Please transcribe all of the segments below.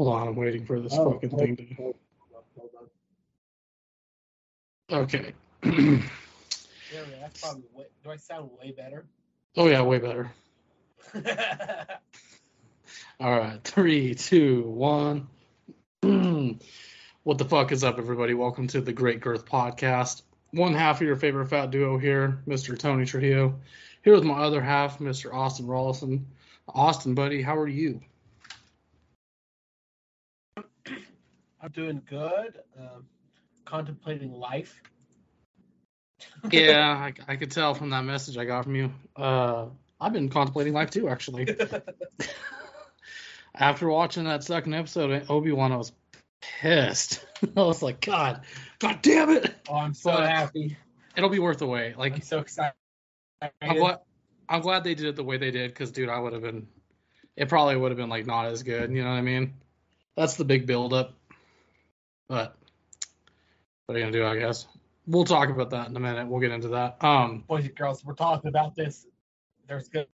Hold on, I'm waiting for this Oh, fucking thing to. hold- hold on. Okay. Yeah, that's probably way, do I sound way better? oh yeah, way better. All right, three, two, one. what the fuck is up, everybody? Welcome to the Great Girth Podcast. One half of your favorite fat duo here, Mr. Tony Trujillo. Here with my other half, Mr. Austin Rollison. Austin, buddy, how are you? I'm doing good. Um, contemplating life. Yeah, I, I could tell from that message I got from you. Uh, I've been contemplating life too, actually. After watching that second episode of Obi Wan, I was pissed. I was like, God, God damn it! Oh, I'm so But- happy. It'll be worth the wait. Like, I'm so excited. I'm glad, I'm glad they did it the way they did because, dude, I would have been. It probably would have been like not as good. You know what I mean? That's the big buildup. But what are you gonna do? I guess we'll talk about that in a minute. We'll get into that. Um, Boys and girls, we're talking about this. There's good.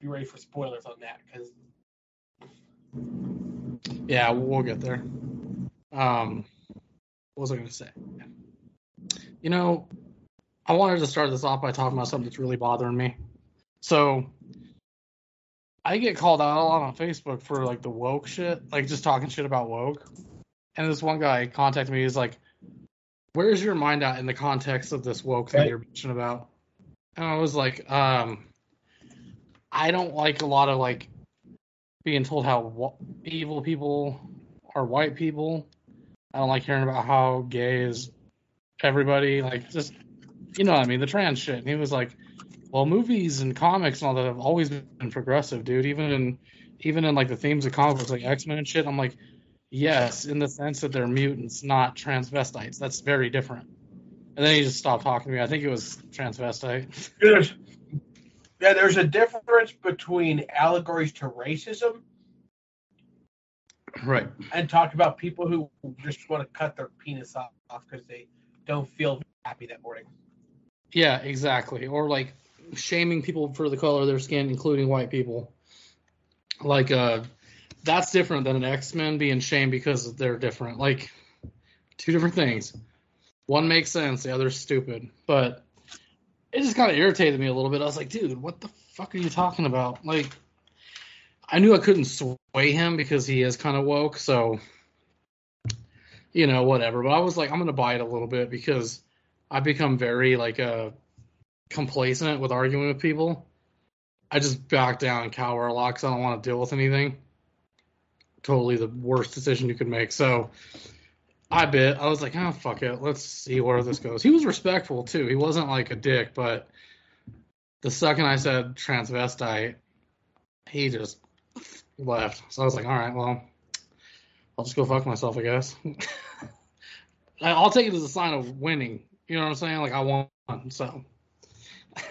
Be ready for spoilers on that because yeah, we'll get there. Um, what was I gonna say? You know, I wanted to start this off by talking about something that's really bothering me. So, I get called out a lot on Facebook for like the woke shit, like just talking shit about woke. And this one guy contacted me. He's like, "Where's your mind at in the context of this woke thing Right. you're bitching about?" And I was like, um, "I don't like a lot of like being told how wa- evil people are white people. I don't like hearing about how gay is everybody. Like, just you know what I mean, the trans shit." And he was like, "Well, movies and comics and all that have always been progressive, dude. Even in even in like the themes of comic books, like X Men and shit." I'm like, "Yes, in the sense that they're mutants, not transvestites. That's very different." And then he just stopped talking to me. I think it was transvestite. there's yeah, there's a difference between allegories to racism right. and talk about people who just want to cut their penis off because they don't feel happy that morning. Yeah, exactly. Or like shaming people for the color of their skin, including white people. Like uh that's different than an X-Men being shamed because they're different. Like two different things. One makes sense, the other's stupid. But it just kind of irritated me a little bit. I was like, dude, what the fuck are you talking about? Like I knew I couldn't sway him because he is kind of woke, so you know, whatever. But I was like, I'm gonna buy it a little bit because I've become very like uh complacent with arguing with people. I just back down and cower a lot because I don't want to deal with anything. Totally the worst decision you could make. So I bit. I was like, oh fuck it, let's see where this goes. He was respectful too. He wasn't like a dick, but the second I said transvestite, he just left. So I was like, all right, well, I'll just go fuck myself, I guess. I'll take it as a sign of winning. You know what I'm saying? Like I won, so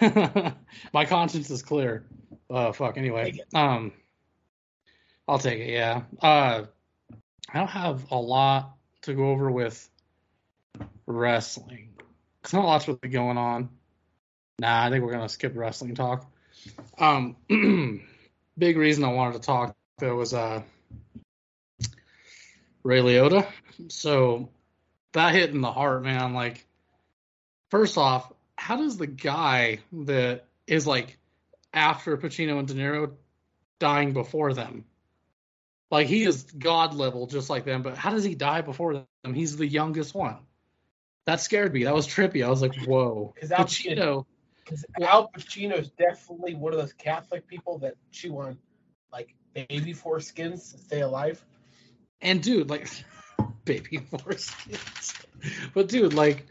my conscience is clear. Uh, fuck. Anyway, um, I'll take it. Yeah. Uh, I don't have a lot to go over with wrestling. Cause not a lot's really going on. Nah, I think we're gonna skip wrestling talk. Um, big reason I wanted to talk though was uh Ray Liotta. So that hit in the heart, man. Like, first off, how does the guy that is like after Pacino and De Niro dying before them? Like he is god level just like them, but how does he die before them? He's the youngest one. That scared me. That was trippy. I was like, whoa. 'Cause Al Pacino. Because Al Pacino's definitely one of those Catholic people that chew on like baby foreskins to stay alive. And dude, like baby foreskins. But dude, like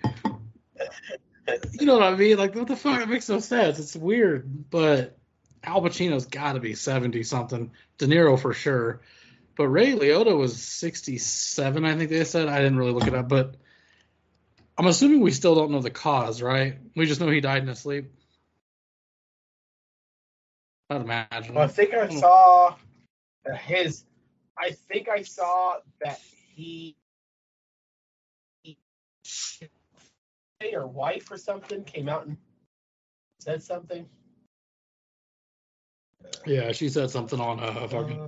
you know what I mean? Like what the fuck? It makes no sense. It's weird, but Al Pacino's got to be seventy something. De Niro for sure, but Ray Liotta was sixty-seven. I think they said. I didn't really look it up, but I'm assuming we still don't know the cause, right? We just know he died in his sleep. I'd imagine. Well, I think I hmm. saw his. I think I saw that he or wife or something came out and said something. Yeah, she said something on uh, fucking Uh,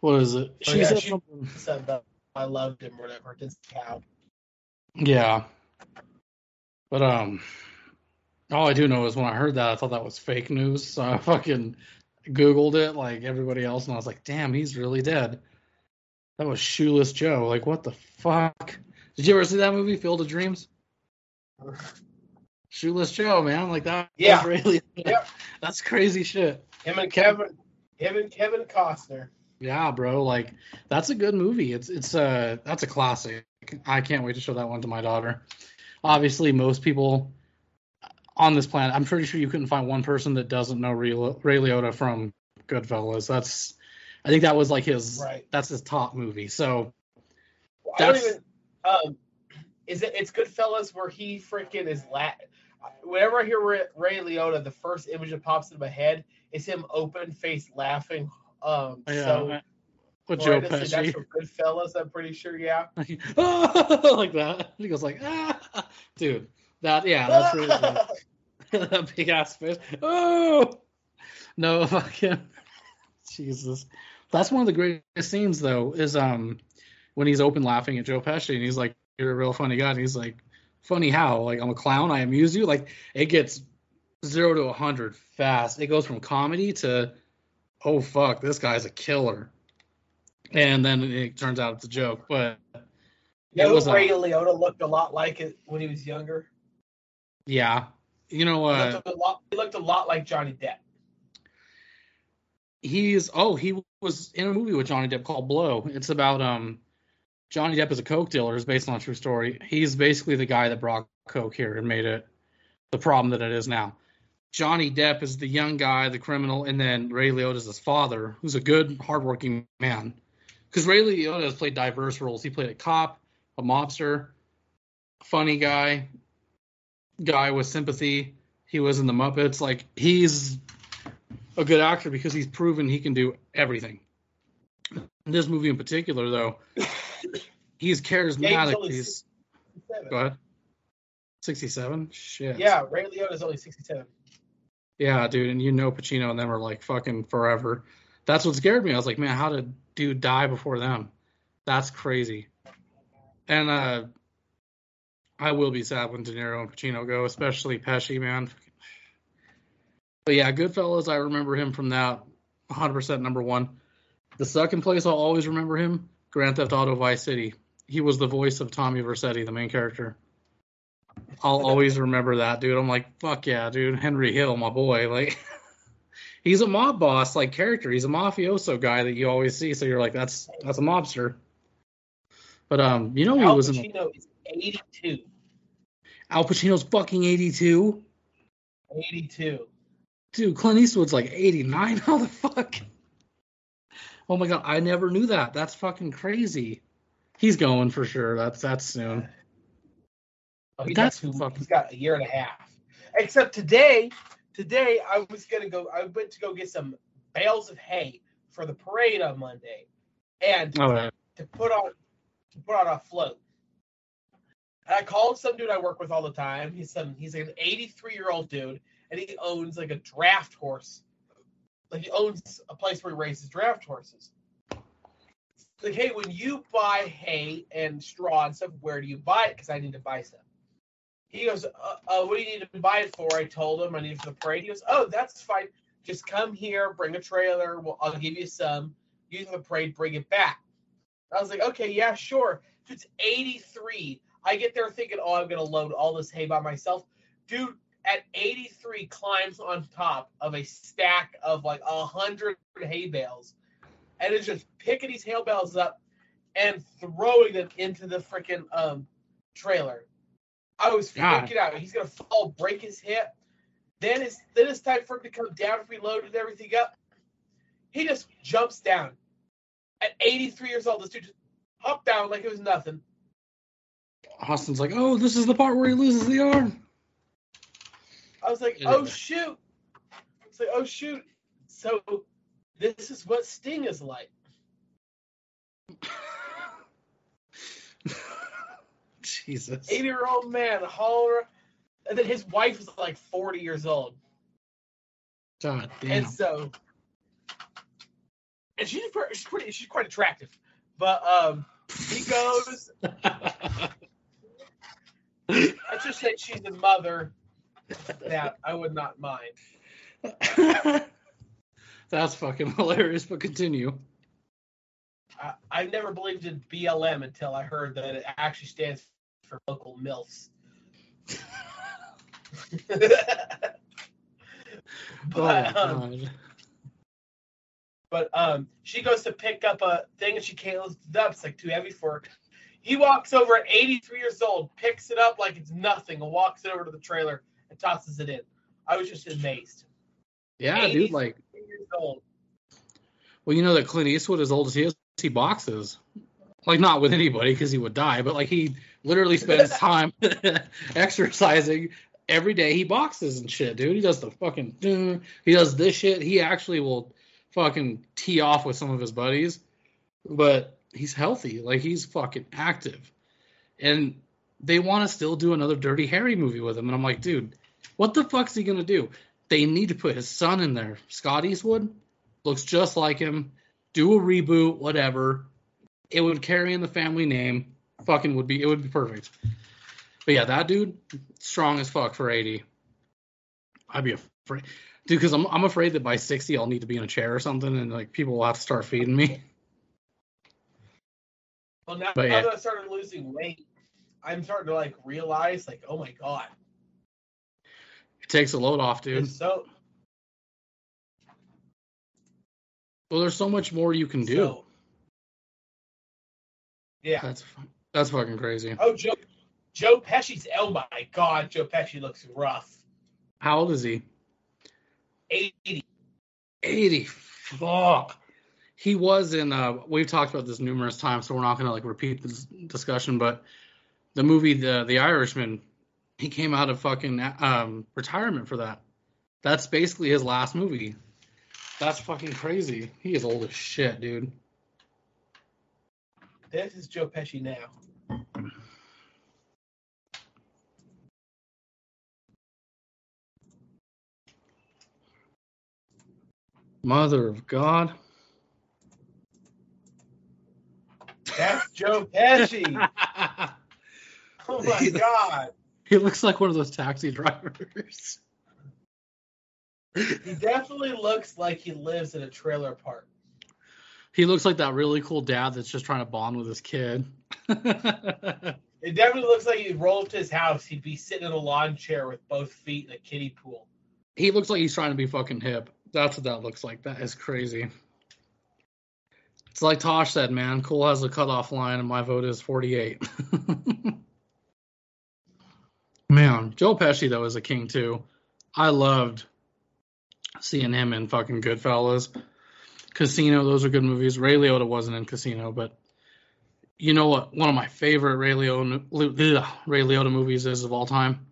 What is it? Oh, She yeah, said she- something. Said that I loved him or whatever. Didn't say how. Yeah. But um all I do know is when I heard that I thought that was fake news. So I fucking Googled it like everybody else and I was like, damn, he's really dead. That was Shoeless Joe. Like what the fuck? Did you ever see that movie, Field of Dreams? Shoeless Joe, man. Like that Yeah. really Yep. that's crazy shit. Him and Kevin. Him and Kevin Costner. Yeah, bro. Like that's a good movie. It's it's a that's a classic. I can't wait to show that one to my daughter. Obviously, most people on this planet, I'm pretty sure you couldn't find one person that doesn't know Ray, Ray Liotta from Goodfellas. That's I think that was like his Right. that's his top movie. So I don't That's- even. Um, is it? It's Goodfellas where he freaking is la Whenever I hear Ray, Liotta, the first image that pops in my head is him open faced laughing. Um, yeah, so with Joe horrendously. That's Pesci, from Goodfellas. I'm pretty sure. Yeah. like that. He goes like, ah, dude. That yeah, that's really good. that big ass fish. Oh no, fucking Jesus. That's one of the greatest scenes though, is um when he's open laughing at Joe Pesci and he's like, You're a real funny guy. And he's like, Funny how? Like I'm a clown, I amuse you. Like it gets zero to a hundred fast. It goes from comedy to oh fuck, this guy's a killer. And then it turns out it's a joke. But You know, was a- Ray Liotta looked a lot like it when he was younger. yeah. You know uh a lot. He looked a lot like Johnny Depp. he's oh he was in a movie with Johnny Depp called Blow. It's about um Johnny Depp is a coke dealer. It's based on a true story. He's basically the guy that brought coke here and made it the problem that it is now. Johnny Depp is the young guy, the criminal, and then Ray Liotta is his father, who's a good, hardworking man. Because Ray Liotta has played diverse roles. He played a cop, a mobster, funny guy, guy with sympathy. He was in the Muppets. Like he's a good actor because he's proven he can do everything. In this movie in particular, though, he's charismatic. He's 67. go ahead. Sixty-seven. Shit. Yeah, Ray Liotta's only 67. Yeah, dude, and you know Pacino and them are like fucking forever. That's what scared me. I was like, man, how did dude die before them? That's crazy. And uh I will be sad when De Niro and Pacino go, especially Pesci, man. But yeah, Goodfellas, I remember him from that 100% number one. The second place I'll always remember him, Grand Theft Auto Vice City. He was the voice of Tommy Vercetti, the main character. I'll always remember that, dude. I'm like, fuck yeah, dude. Henry Hill, my boy. Like, he's a mob boss, like character. He's a mafioso guy that you always see. So you're like, that's that's a mobster. But um, you know he Al was in Pacino is 82. Al Pacino's fucking 82. 82. Dude, Clint Eastwood's like 89. How the fuck? Oh my god, I never knew that. That's fucking crazy. He's going for sure. That's that's soon. Oh, he's That's got two, fucking- he's got a year and a half. Except today, today I was gonna go. I went to go get some bales of hay for the parade on Monday, and Oh, yeah. to put on to put on a float. And I called some dude I work with all the time. He's some he's an 83 year old dude, and he owns like a draft horse. Like he owns a place where he raises draft horses. Like, hey, when you buy hay and straw and stuff, where do you buy it? Because I need to buy some. He goes, uh, uh, what do you need to buy it for? I told him I need it for the parade. He goes, oh, that's fine. Just come here, bring a trailer. We'll, I'll give you some. Use the parade, bring it back. I was like, okay, yeah, sure. It's 83. I get there thinking, oh, I'm gonna load all this hay by myself. Dude, at 83, climbs on top of a stack of like a hundred hay bales, and is just picking these hay bales up and throwing them into the freaking um trailer. I was God. freaking out. He's gonna fall, break his hip. Then it's then it's time for him to come down if we loaded everything up. He just jumps down. At 83 years old, this dude just hopped down like it was nothing. Austin's like, oh, this is the part where he loses the arm. I was like, oh shoot. It's like, oh shoot. So this is what Sting is like. Jesus. 80 year old man, holler. And then his wife is like 40 years old. God damn. And so and she's pretty, she's pretty, she's quite attractive. But um, he goes. Let's just say she's a mother that I would not mind. That's fucking hilarious, but continue. I, I never believed in BLM until I heard that it actually stands for local MILFs. but, oh, um, but um, she goes to pick up a thing and she can't lift it up. It's like too heavy for her. He walks over at 83 years old, picks it up like it's nothing, and walks it over to the trailer and tosses it in. I was just amazed. Yeah, dude, like, well, you know that Clint Eastwood, as old as he is, he boxes. Like, not with anybody because he would die, but like, he literally spends time exercising every day. He boxes and shit, dude. He does the fucking, he does this shit. He actually will fucking tee off with some of his buddies, but he's healthy. Like, he's fucking active. And they want to still do another Dirty Harry movie with him. And I'm like, dude, what the fuck's he gonna do? They need to put his son in there. Scott Eastwood looks just like him. Do a reboot, whatever. It would carry in the family name. Fucking would be it would be perfect. But yeah, that dude, strong as fuck for 80. I'd be afraid, dude, because I'm I'm afraid that by 60 I'll need to be in a chair or something, and like people will have to start feeding me. Well, now, But now yeah. that I started losing weight, I'm starting to like realize, like, oh my god, It takes a load off, dude. it's so Well, there's so much more you can do. so- yeah. That's that's fucking crazy. Oh, Joe, Joe Pesci's. Oh my God, Joe Pesci looks rough. How old is he? Eighty. 80. Fuck. He was in uh we've talked about this numerous times, so we're not gonna like repeat this discussion, but the movie The The Irishman, he came out of fucking um retirement for that. That's basically his last movie. That's fucking crazy. He is old as shit, dude. This is Joe Pesci now. Mother of God. That's Joe Pesci. Oh my God. He looks like one of those taxi drivers. He definitely looks like he lives in a trailer park. He looks like that really cool dad that's just trying to bond with his kid. It definitely looks like he'd roll up to his house. He'd be sitting in a lawn chair with both feet in a kiddie pool. he looks like he's trying to be fucking hip. That's what that looks like. That is crazy. It's like Tosh said, man. Cool has a cutoff line, and my vote is 48. man, Joe Pesci though is a king too. I loved seeing him in fucking Goodfellas, Casino. Those are good movies. Ray Liotta wasn't in Casino, but you know what? One of my favorite Ray Liotta, ugh, Ray Liotta movies is of all time.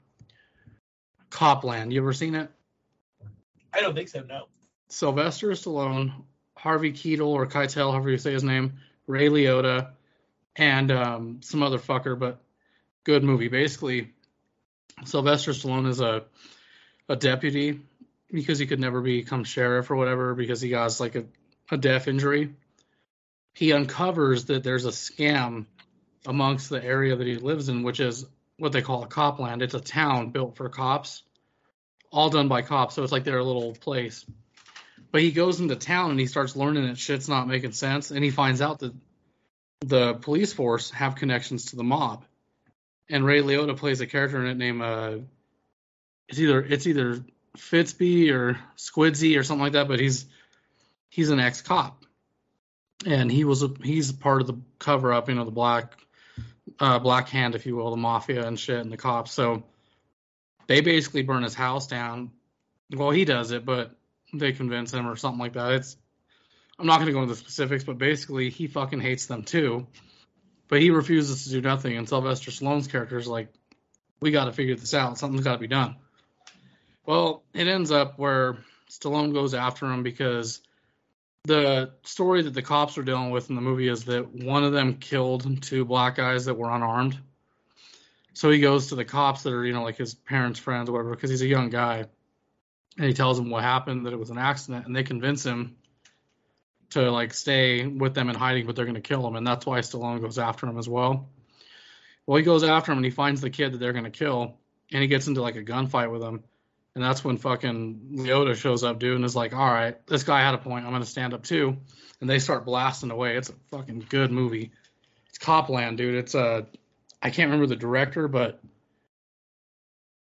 Copland. You ever seen it? I don't think so. No. Sylvester Stallone, Harvey Keitel or Keitel, however you say his name, Ray Liotta, and um, some other fucker, but good movie. Basically, Sylvester Stallone is a a deputy because he could never become sheriff or whatever because he has like a, a deaf injury. He uncovers that there's a scam amongst the area that he lives in, which is what they call a copland. It's a town built for cops, all done by cops. So it's like their little place. But he goes into town and he starts learning that shit's not making sense, and he finds out that the police force have connections to the mob. And Ray Liotta plays a character in it named uh, it's either it's either Fitzby or Squidzy or something like that, but he's he's an ex cop, and he was a, he's part of the cover up, you know, the black uh, black hand, if you will, the mafia and shit, and the cops. So they basically burn his house down. Well, he does it, but they convince him or something like that. It's I'm not going to go into the specifics, but basically he fucking hates them too. But he refuses to do nothing, and Sylvester Stallone's character is like, "We got to figure this out. Something's got to be done." Well, it ends up where Stallone goes after him because the story that the cops are dealing with in the movie is that one of them killed two black guys that were unarmed. So he goes to the cops that are, you know, like his parents' friends or whatever, because he's a young guy. And he tells them what happened, that it was an accident, and they convince him to like stay with them in hiding, but they're gonna kill him, and that's why Stallone goes after him as well. Well, he goes after him and he finds the kid that they're gonna kill, and he gets into like a gunfight with him, and that's when fucking Liotta shows up, dude, and is like, "All right, this guy had a point. I'm gonna stand up too," and they start blasting away. It's a fucking good movie. It's Copland, dude. It's a uh, I can't remember the director, but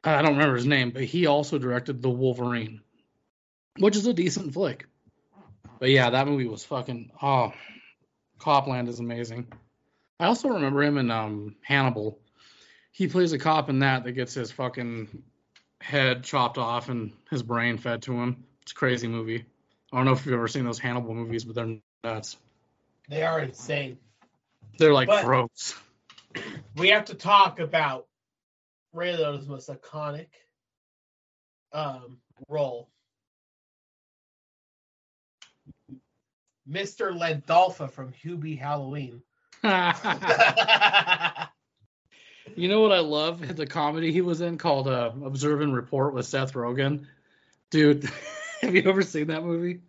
I don't remember his name, but he also directed The Wolverine, which is a decent flick. But yeah, that movie was fucking oh, Copland is amazing. I also remember him in um, Hannibal. He plays a cop in that that gets his fucking head chopped off and his brain fed to him. It's a crazy movie. I don't know if you've ever seen those Hannibal movies, but they're nuts. They are insane. They're like But- gross. We have to talk about Ray Liotta's most iconic um, role. Mr. Landolpha from Hubie Halloween. You know what I love? The comedy he was in called uh, Observe and Report with Seth Rogen. Dude, have you ever seen that movie?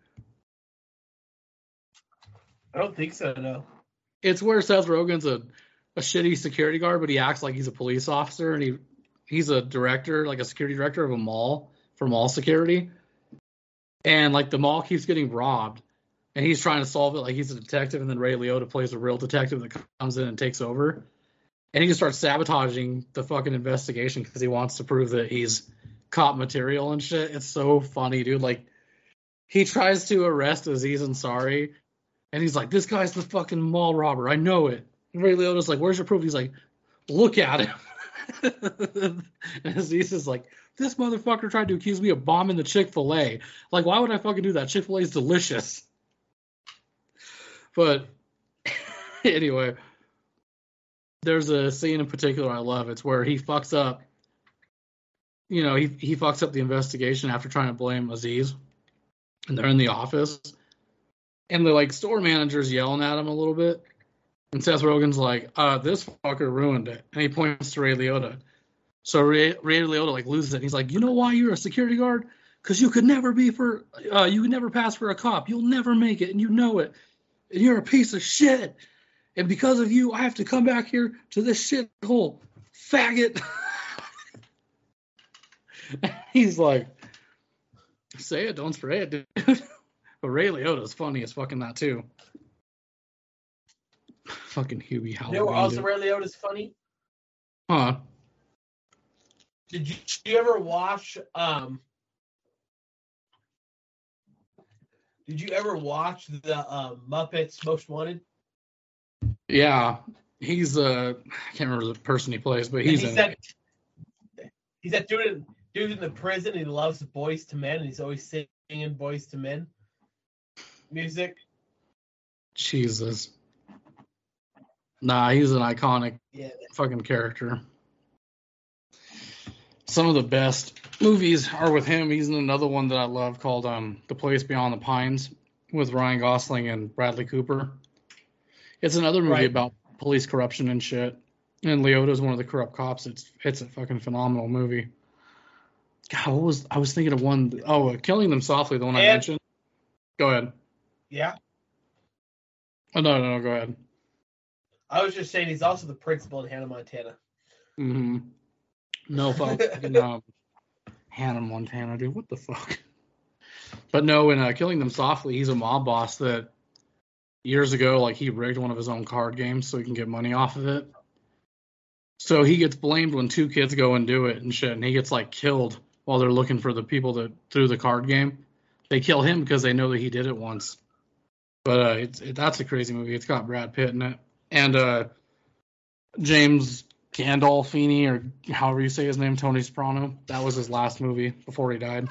I don't think so, no. It's where Seth Rogen's a, a shitty security guard, but he acts like he's a police officer and he he's a director, like a security director of a mall for mall security. And like the mall keeps getting robbed and he's trying to solve it like he's a detective and then Ray Liotta plays a real detective that comes in and takes over. And he just starts sabotaging the fucking investigation because he wants to prove that he's cop material and shit. It's so funny, dude. Like he tries to arrest Aziz Ansari and he's like, "This guy's the fucking mall robber. I know it." And Ray Liotta's like, "Where's your proof?" He's like, "Look at him." and Aziz is like, "This motherfucker tried to accuse me of bombing the Chick Fil A. Like, why would I fucking do that? Chick Fil A is delicious." But anyway, there's a scene in particular I love. It's where he fucks up. You know, he he fucks up the investigation after trying to blame Aziz, and they're in the office and the like store manager's yelling at him a little bit. And Seth Rogen's like, uh, this fucker ruined it. And he points to Ray Liotta. So Ray, Ray Liotta like loses it. He's like, you know why you're a security guard? Because you could never be for, uh, you could never pass for a cop. You'll never make it, and you know it. And you're a piece of shit. And because of you, I have to come back here to this shithole, faggot. He's like, say it, don't spray it, dude. But Ray Liotta's funny as fucking that too. Fucking Hubie You Halloween. know also dude. Ray Liotta's funny? Huh? Did you, did you ever watch um Did you ever watch the uh, Muppets Most Wanted? Yeah. He's uh I can't remember the person he plays, but he's he's in that he's that dude in, dude in the prison. He loves boys to men, and he's always singing boys to men music. Jesus. Nah, he's an iconic Yeah, fucking character. Some of the best movies are with him. He's in another one that I love called um The Place Beyond the Pines with Ryan Gosling and Bradley Cooper. It's another movie Right. about police corruption and shit. And Liotta's one of the corrupt cops. It's it's a fucking phenomenal movie. God, what was I was thinking of one oh uh, Killing Them Softly, the one I mentioned. Go ahead. yeah. Oh no, no, no, go ahead. I was just saying he's also the principal in Hannah Montana. hmm No, fuck. fucking, um, Hannah Montana, dude. What the fuck? But no, in uh, Killing Them Softly, he's a mob boss that years ago, like, he rigged one of his own card games so he can get money off of it. So he gets blamed when two kids go and do it and shit, and he gets, like, killed while they're looking for the people that threw the card game. They kill him because they know that he did it once. But uh, it's it, that's a crazy movie. It's got Brad Pitt in it. And uh, James Gandolfini, or however you say his name, Tony Soprano. That was his last movie before he died.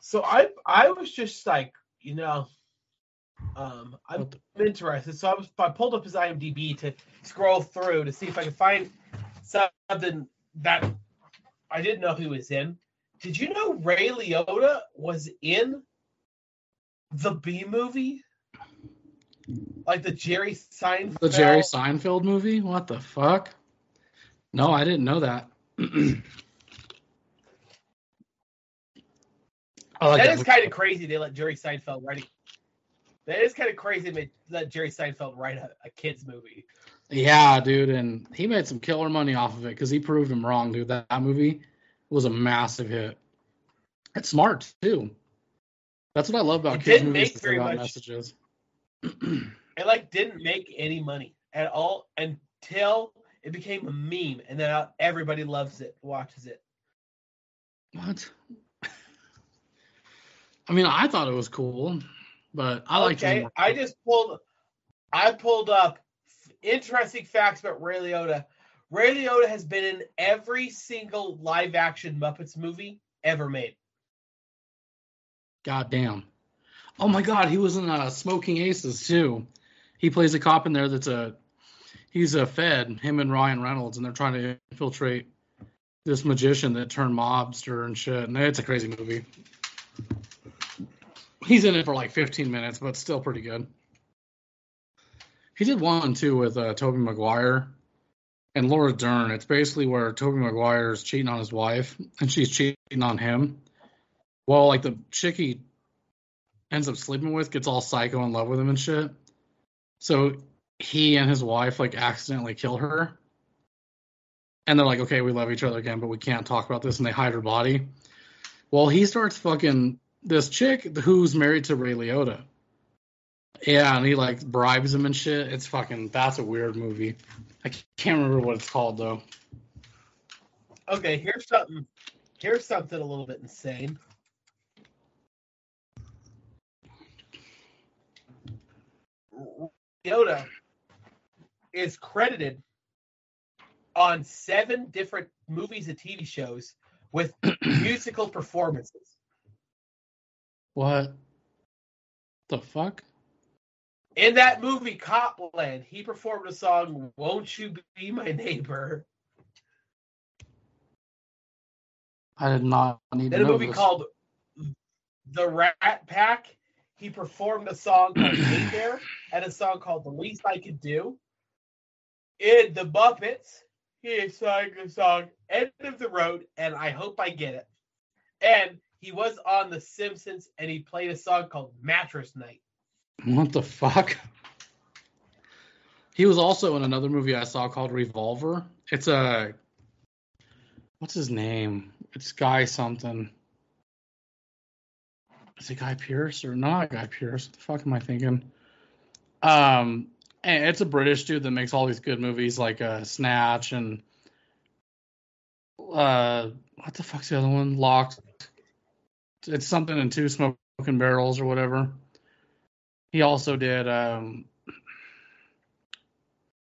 So I I was just like, you know, um, I'm interested. So I was I pulled up his IMDb to scroll through to see if I could find something that I didn't know he was in. Did you know Ray Liotta was in the B movie? Like the Jerry Seinfeld. The Jerry Seinfeld movie? What the fuck? No, I didn't know that. Like that that is kind of crazy. They let Jerry Seinfeld write. A, that is kind of crazy. They let Jerry Seinfeld write a, a kids movie. Yeah, dude, and he made some killer money off of it because he proved him wrong, dude. That, that movie was a massive hit. It's smart too. That's what I love about It kids didn't movies. make they very got much. messages. It like didn't make any money at all until it became a meme, and then everybody loves it, watches it. what? I mean, I thought it was cool, but I like. okay, I just pulled. I pulled up interesting facts about Ray Liotta. Ray Liotta has been in every single live action Muppets movie ever made. God damn. Oh my god, he was in uh, Smoking Aces too. He plays a cop in there that's a he's a fed, him and Ryan Reynolds, and they're trying to infiltrate this magician that turned mobster and shit. And it's a crazy movie. He's in it for like 15 minutes, but still pretty good. He did one too with uh, Tobey Maguire and Laura Dern. It's basically where Tobey Maguire is cheating on his wife and she's cheating on him. Well, like the chick he ends up sleeping with gets all psycho in love with him and shit. So he and his wife like accidentally kill her. And they're like, okay, we love each other again, but we can't talk about this. And they hide her body. Well, he starts fucking this chick who's married to Ray Liotta. Yeah, and he like bribes him and shit. It's fucking, that's a weird movie. I can't remember what it's called though. Okay, here's something. Here's something a little bit insane. Yoda is credited on seven different movies and TV shows with musical performances. What the fuck? In that movie, Copland, he performed a song, Won't You Be My Neighbor? I did not need to In a movie this. called The Rat Pack, he performed a song called There and a song called The Least I Could Do. In The Muppets, he sang the song End of the Road and I Hope I Get It. And he was on The Simpsons and he played a song called Mattress Night. What the fuck? He was also in another movie I saw called Revolver. It's a what's his name? It's Guy something. Is it Guy Pearce or not Guy Pearce? What the fuck am I thinking? Um, and it's a British dude that makes all these good movies like uh, Snatch and uh, what the fuck's the other one? Locked. It's something in two smoking barrels or whatever. He also did um,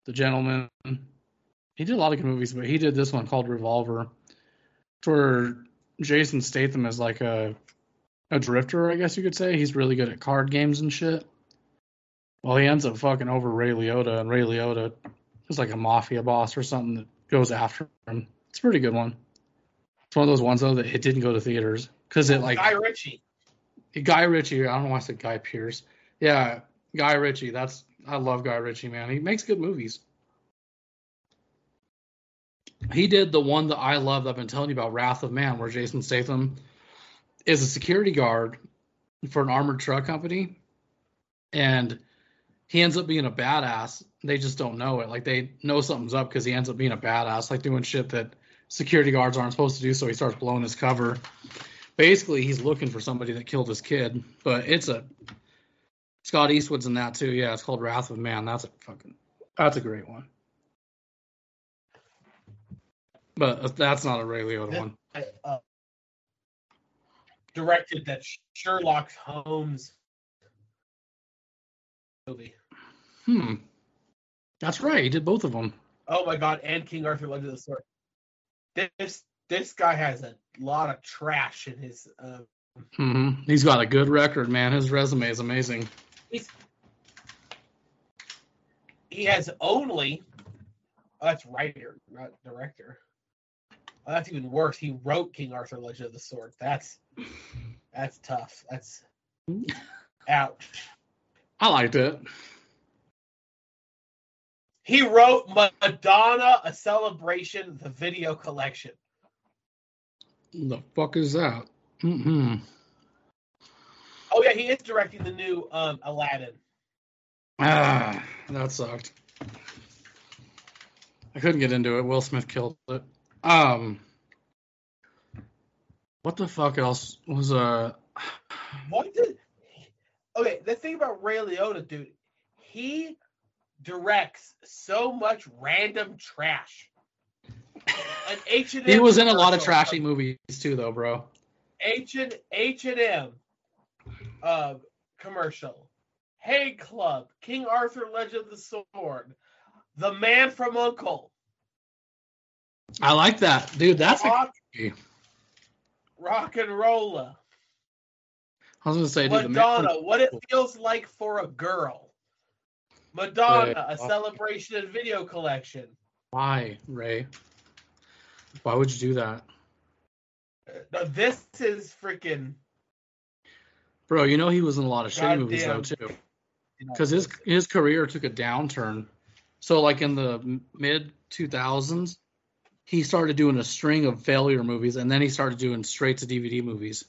The Gentleman. He did a lot of good movies, but he did this one called Revolver, where Jason Statham is like a a drifter, I guess you could say. He's really good at card games and shit. Well, he ends up fucking over Ray Liotta, and Ray Liotta is like a mafia boss or something that goes after him. It's a pretty good one. It's one of those ones though that it didn't go to theaters because it like Guy Ritchie. Guy Ritchie. I don't know why I said Guy Pearce. Yeah, Guy Ritchie. That's I love Guy Ritchie, man. He makes good movies. He did the one that I love I've been telling you about, Wrath of Man, where Jason Statham is a security guard for an armored truck company, and he ends up being a badass. They just don't know it. Like they know something's up because he ends up being a badass, like doing shit that security guards aren't supposed to do. So he starts blowing his cover. Basically, he's looking for somebody that killed his kid. But it's a Scott Eastwood's in that too. Yeah, it's called Wrath of Man. That's a fucking that's a great one. But that's not a Ray Liotta one. uh, directed that Sherlock Holmes movie. Hmm. That's right. He did both of them. Oh my god, and King Arthur Legend of the Sword. This this guy has a lot of trash in his uh, hmm He's got a good record, man. His resume is amazing. he's he has only oh, that's writer, not director. Oh, that's even worse. He wrote King Arthur Legend of the Sword. That's that's tough. That's ouch. I liked it. He wrote Madonna, a celebration, the video collection. The fuck is that? hmm Oh yeah, he is directing the new um, Aladdin. Ah, that sucked. I couldn't get into it. Will Smith killed it. Um, what the fuck else was uh? What did? Okay, the thing about Ray Liotta, dude, he directs so much random trash. An H and M. He was in a lot of trashy movies too, though, bro. H and H and M, uh, commercial. Hey Club, King Arthur Legend of the Sword, The Man from Uncle, I like that, dude. That's a Rock, and Rolla, I was gonna say, Madonna, What It Feels Like for a Girl, Madonna, Yeah. a celebration and video collection. Why, Ray? Why would you do that, Now, this is freaking. bro? You know he was in a lot of shitty movies though too, because his his career took a downturn. So like in the mid two thousands, he started doing a string of failure movies, and then he started doing straight to DVD movies.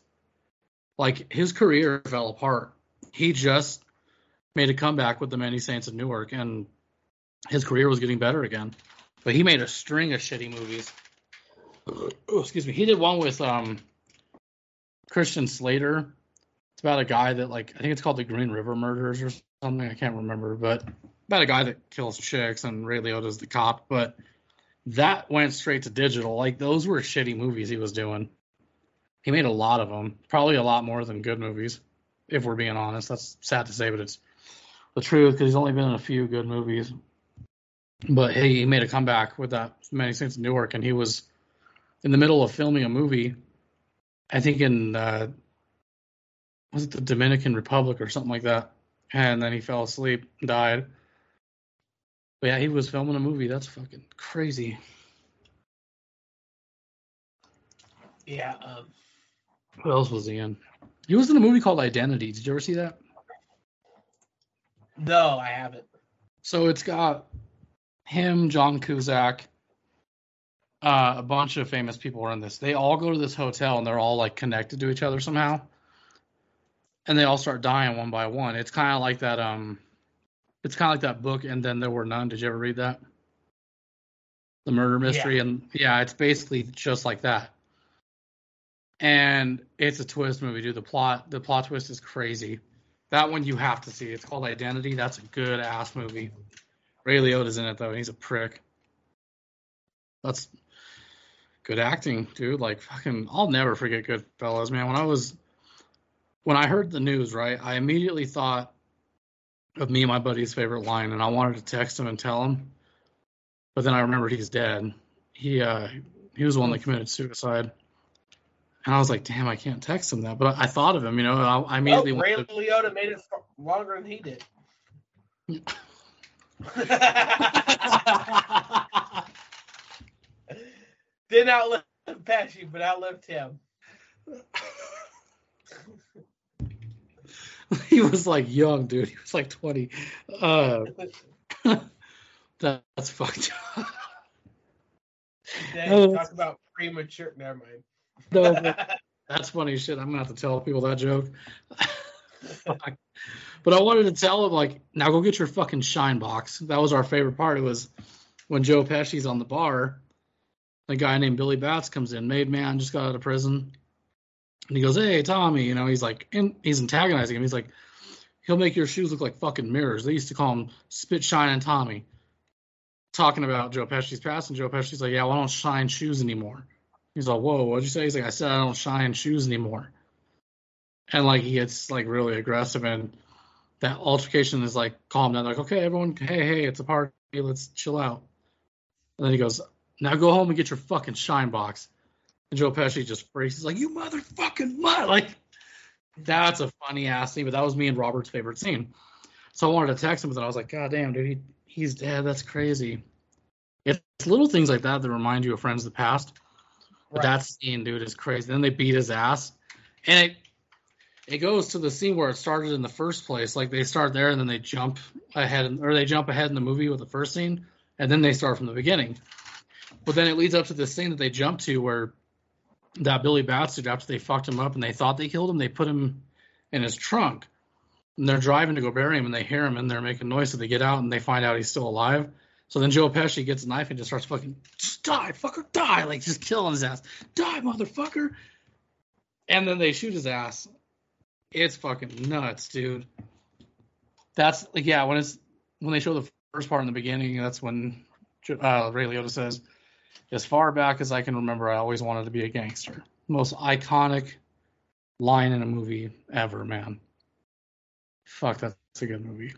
Like his career fell apart. He just made a comeback with the Many Saints of Newark, and his career was getting better again. But he made a string of shitty movies. Oh, excuse me. He did one with um Christian Slater. It's about a guy that like I think it's called the Green River Murders or something. I can't remember, but about a guy that kills chicks and Ray Liotta's the cop. But that went straight to digital. Like those were shitty movies he was doing. He made a lot of them, probably a lot more than good movies, if we're being honest. That's sad to say, but it's the truth because he's only been in a few good movies. But hey, he made a comeback with that Many Saints of Newark, and he was in the middle of filming a movie. I think in uh, was it the Dominican Republic or something like that, and then he fell asleep, and died. But yeah, he was filming a movie. That's fucking crazy. Yeah. Um, What else was he in? He was in a movie called Identity. Did you ever see that? no, I haven't. So it's got him, John Cusack, uh, a bunch of famous people are in this. They all go to this hotel and they're all like connected to each other somehow, and they all start dying one by one. It's kind of like that. Um, it's kind of like that book, and then there were none. Did you ever read that? The murder mystery, and yeah, it's basically just like that. And it's a twist movie, dude. The plot, the plot twist is crazy. That one you have to see. It's called Identity. That's a good ass movie. Ray Liotta's in it though. and He's a prick. That's good acting, dude. Like fucking, I'll never forget Goodfellas, man. When I was, when I heard the news, right, I immediately thought of me and my buddy's favorite line, and I wanted to text him and tell him, but then I remembered he's dead. He uh, he was the one that committed suicide. And I was like, damn, I can't text him that. But I, I thought of him, you know. I, I Well, immediately Ray went to- Liotta made it longer than he did. Didn't outlive Pesci, but outlived him. he was like young, dude. He was like 20. Uh, that, that's fucked up. Dang, Oh, talk about premature. Never mind. No, but that's funny shit. I'm gonna have to tell people that joke. But I wanted to tell him like, now go get your fucking shine box. That was our favorite part. It was when Joe Pesci's on the bar. A guy named Billy Batts comes in, made man, just got out of prison, and he goes, "Hey, Tommy," you know, he's like, in, he's antagonizing him. He's like, he'll make your shoes look like fucking mirrors. They used to call him Spit Shine and Tommy. Talking about Joe Pesci's past, and Joe Pesci's like, "Yeah, well, I don't shine shoes anymore." He's like, "Whoa, what'd you say?" He's like, "I said I don't shine shoes anymore." And like he gets like really aggressive, and that altercation is like calm down. Like, okay, everyone, hey, hey, it's a party. Let's chill out. And then he goes, "Now go home and get your fucking shine box." And Joe Pesci just freaks. He's like, "You motherfucking mutt!" Like, that's a funny ass scene. But that was me and Robert's favorite scene. So I wanted to text him, but I was like, "God damn, dude, he, he's dead. That's crazy." It's little things like that that remind you of friends of the past. But Right. that scene, dude, is crazy. Then they beat his ass, and it it goes to the scene where it started in the first place. Like they start there, and then they jump ahead, or they jump ahead in the movie with the first scene, and then they start from the beginning. But then it leads up to this scene that they jump to where that Billy Batts dude, after they fucked him up and they thought they killed him, they put him in his trunk. And they're driving to go bury him, and they hear him, and they're making noise, so they get out and they find out he's still alive. So then Joe Pesci gets a knife and just starts fucking just die, fucker, die, like just killing his ass, die, motherfucker. And then they shoot his ass. It's fucking nuts, dude. That's like yeah, when it's when they show the first part in the beginning, that's when uh, Ray Liotta says, "As far back as I can remember, I always wanted to be a gangster." Most iconic line in a movie ever, man. Fuck, that's a good movie.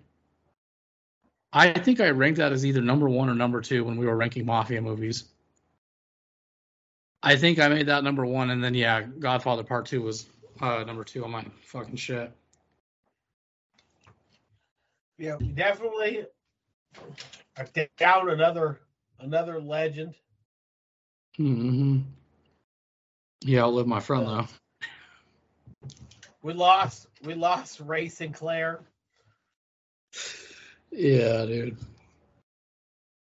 I think I ranked that as either number one or number two when we were ranking mafia movies. I think I made that number one, and then yeah, Godfather Part Two was uh, number two on my fucking shit. Yeah, definitely are down another another legend. Hmm Yeah, I'll live my friend though. We lost we lost Ray Sinclair. Yeah, dude.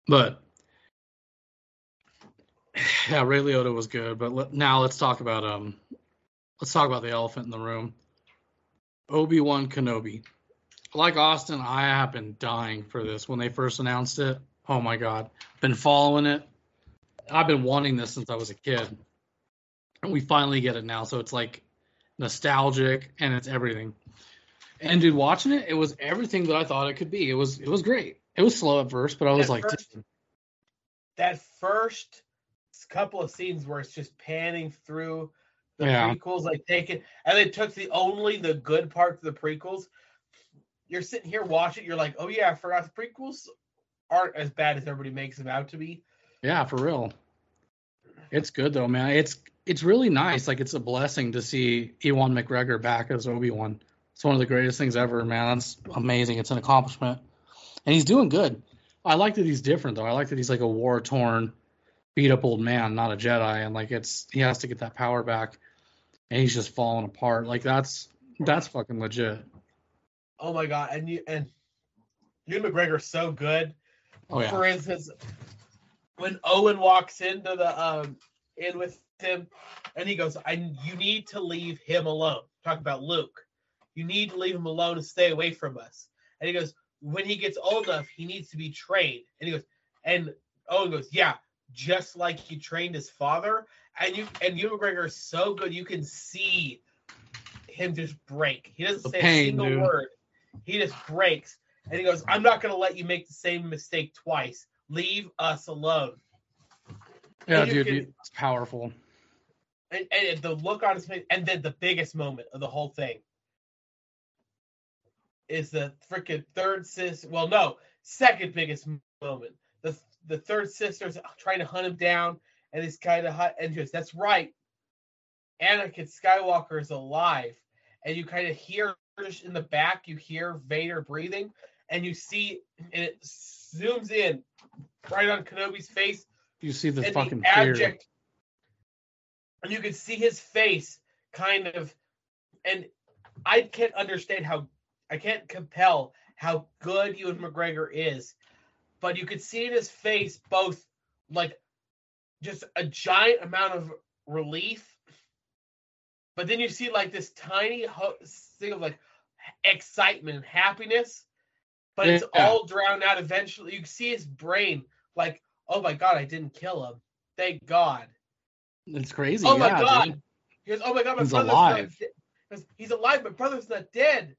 But yeah, Ray Liotta was good. But let, now let's talk about um, let's talk about the elephant in the room. Obi Wan Kenobi. Like Austin, I have been dying for this when they first announced it. Oh my god, been following it. I've been wanting this since I was a kid, and we finally get it now. So it's like nostalgic and it's everything. And dude, watching it, it was everything that I thought it could be. It was it was great. It was slow at first, but I was That like, first- That first couple of scenes where it's just panning through the Yeah. prequels, like taking, and they took the only the good parts of the prequels. You're sitting here watching, you're like, oh yeah, I forgot the prequels aren't as bad as everybody makes them out to be. Yeah, for real. It's good though, man. It's it's really nice. Like it's a blessing to see Ewan McGregor back as Obi Wan. It's one of the greatest things ever, man. That's amazing. It's an accomplishment, and he's doing good. I like that he's different though. I like that he's like a war torn, beat up old man, not a Jedi, and like it's he has to get that power back, and he's just falling apart. Like that's that's fucking legit. Oh my god, and you and Ewan McGregor's so good. Oh yeah, For instance, when Owen walks into the um in with him, and he goes, "I you need to leave him alone." Talk about Luke. You need to leave him alone and stay away from us. And he goes, when he gets old enough, he needs to be trained. And he goes, and Owen goes, yeah, just like he trained his father. And you and Ewan McGregor is so good, you can see him just break. He doesn't The say pain, a single dude. word. He just breaks. And he goes, I'm not going to let you make the same mistake twice. Leave us alone. yeah, dude, can- it's powerful. And, and the look on his face, and then the biggest moment of the whole thing is the freaking third sis. Well, no, second biggest moment. The the third sister's trying to hunt him down, and he's kind of hut and just that's right. Anakin Skywalker is alive, and you kind of hear in the back, you hear Vader breathing, and you see, and it zooms in right on Kenobi's face, You see the fucking the fear. and you can see his face kind of, and I can't understand how I can't compel how good Ewan McGregor is, but you could see in his face both like just a giant amount of relief, but then you see like this tiny ho- thing of like excitement and happiness, but it's all drowned out eventually. You see his brain like, oh my god, I didn't kill him. Thank God. It's crazy. Oh my yeah, God. dude. He goes, oh my god, my He's brother's alive. not dead. He's alive. My brother's not dead.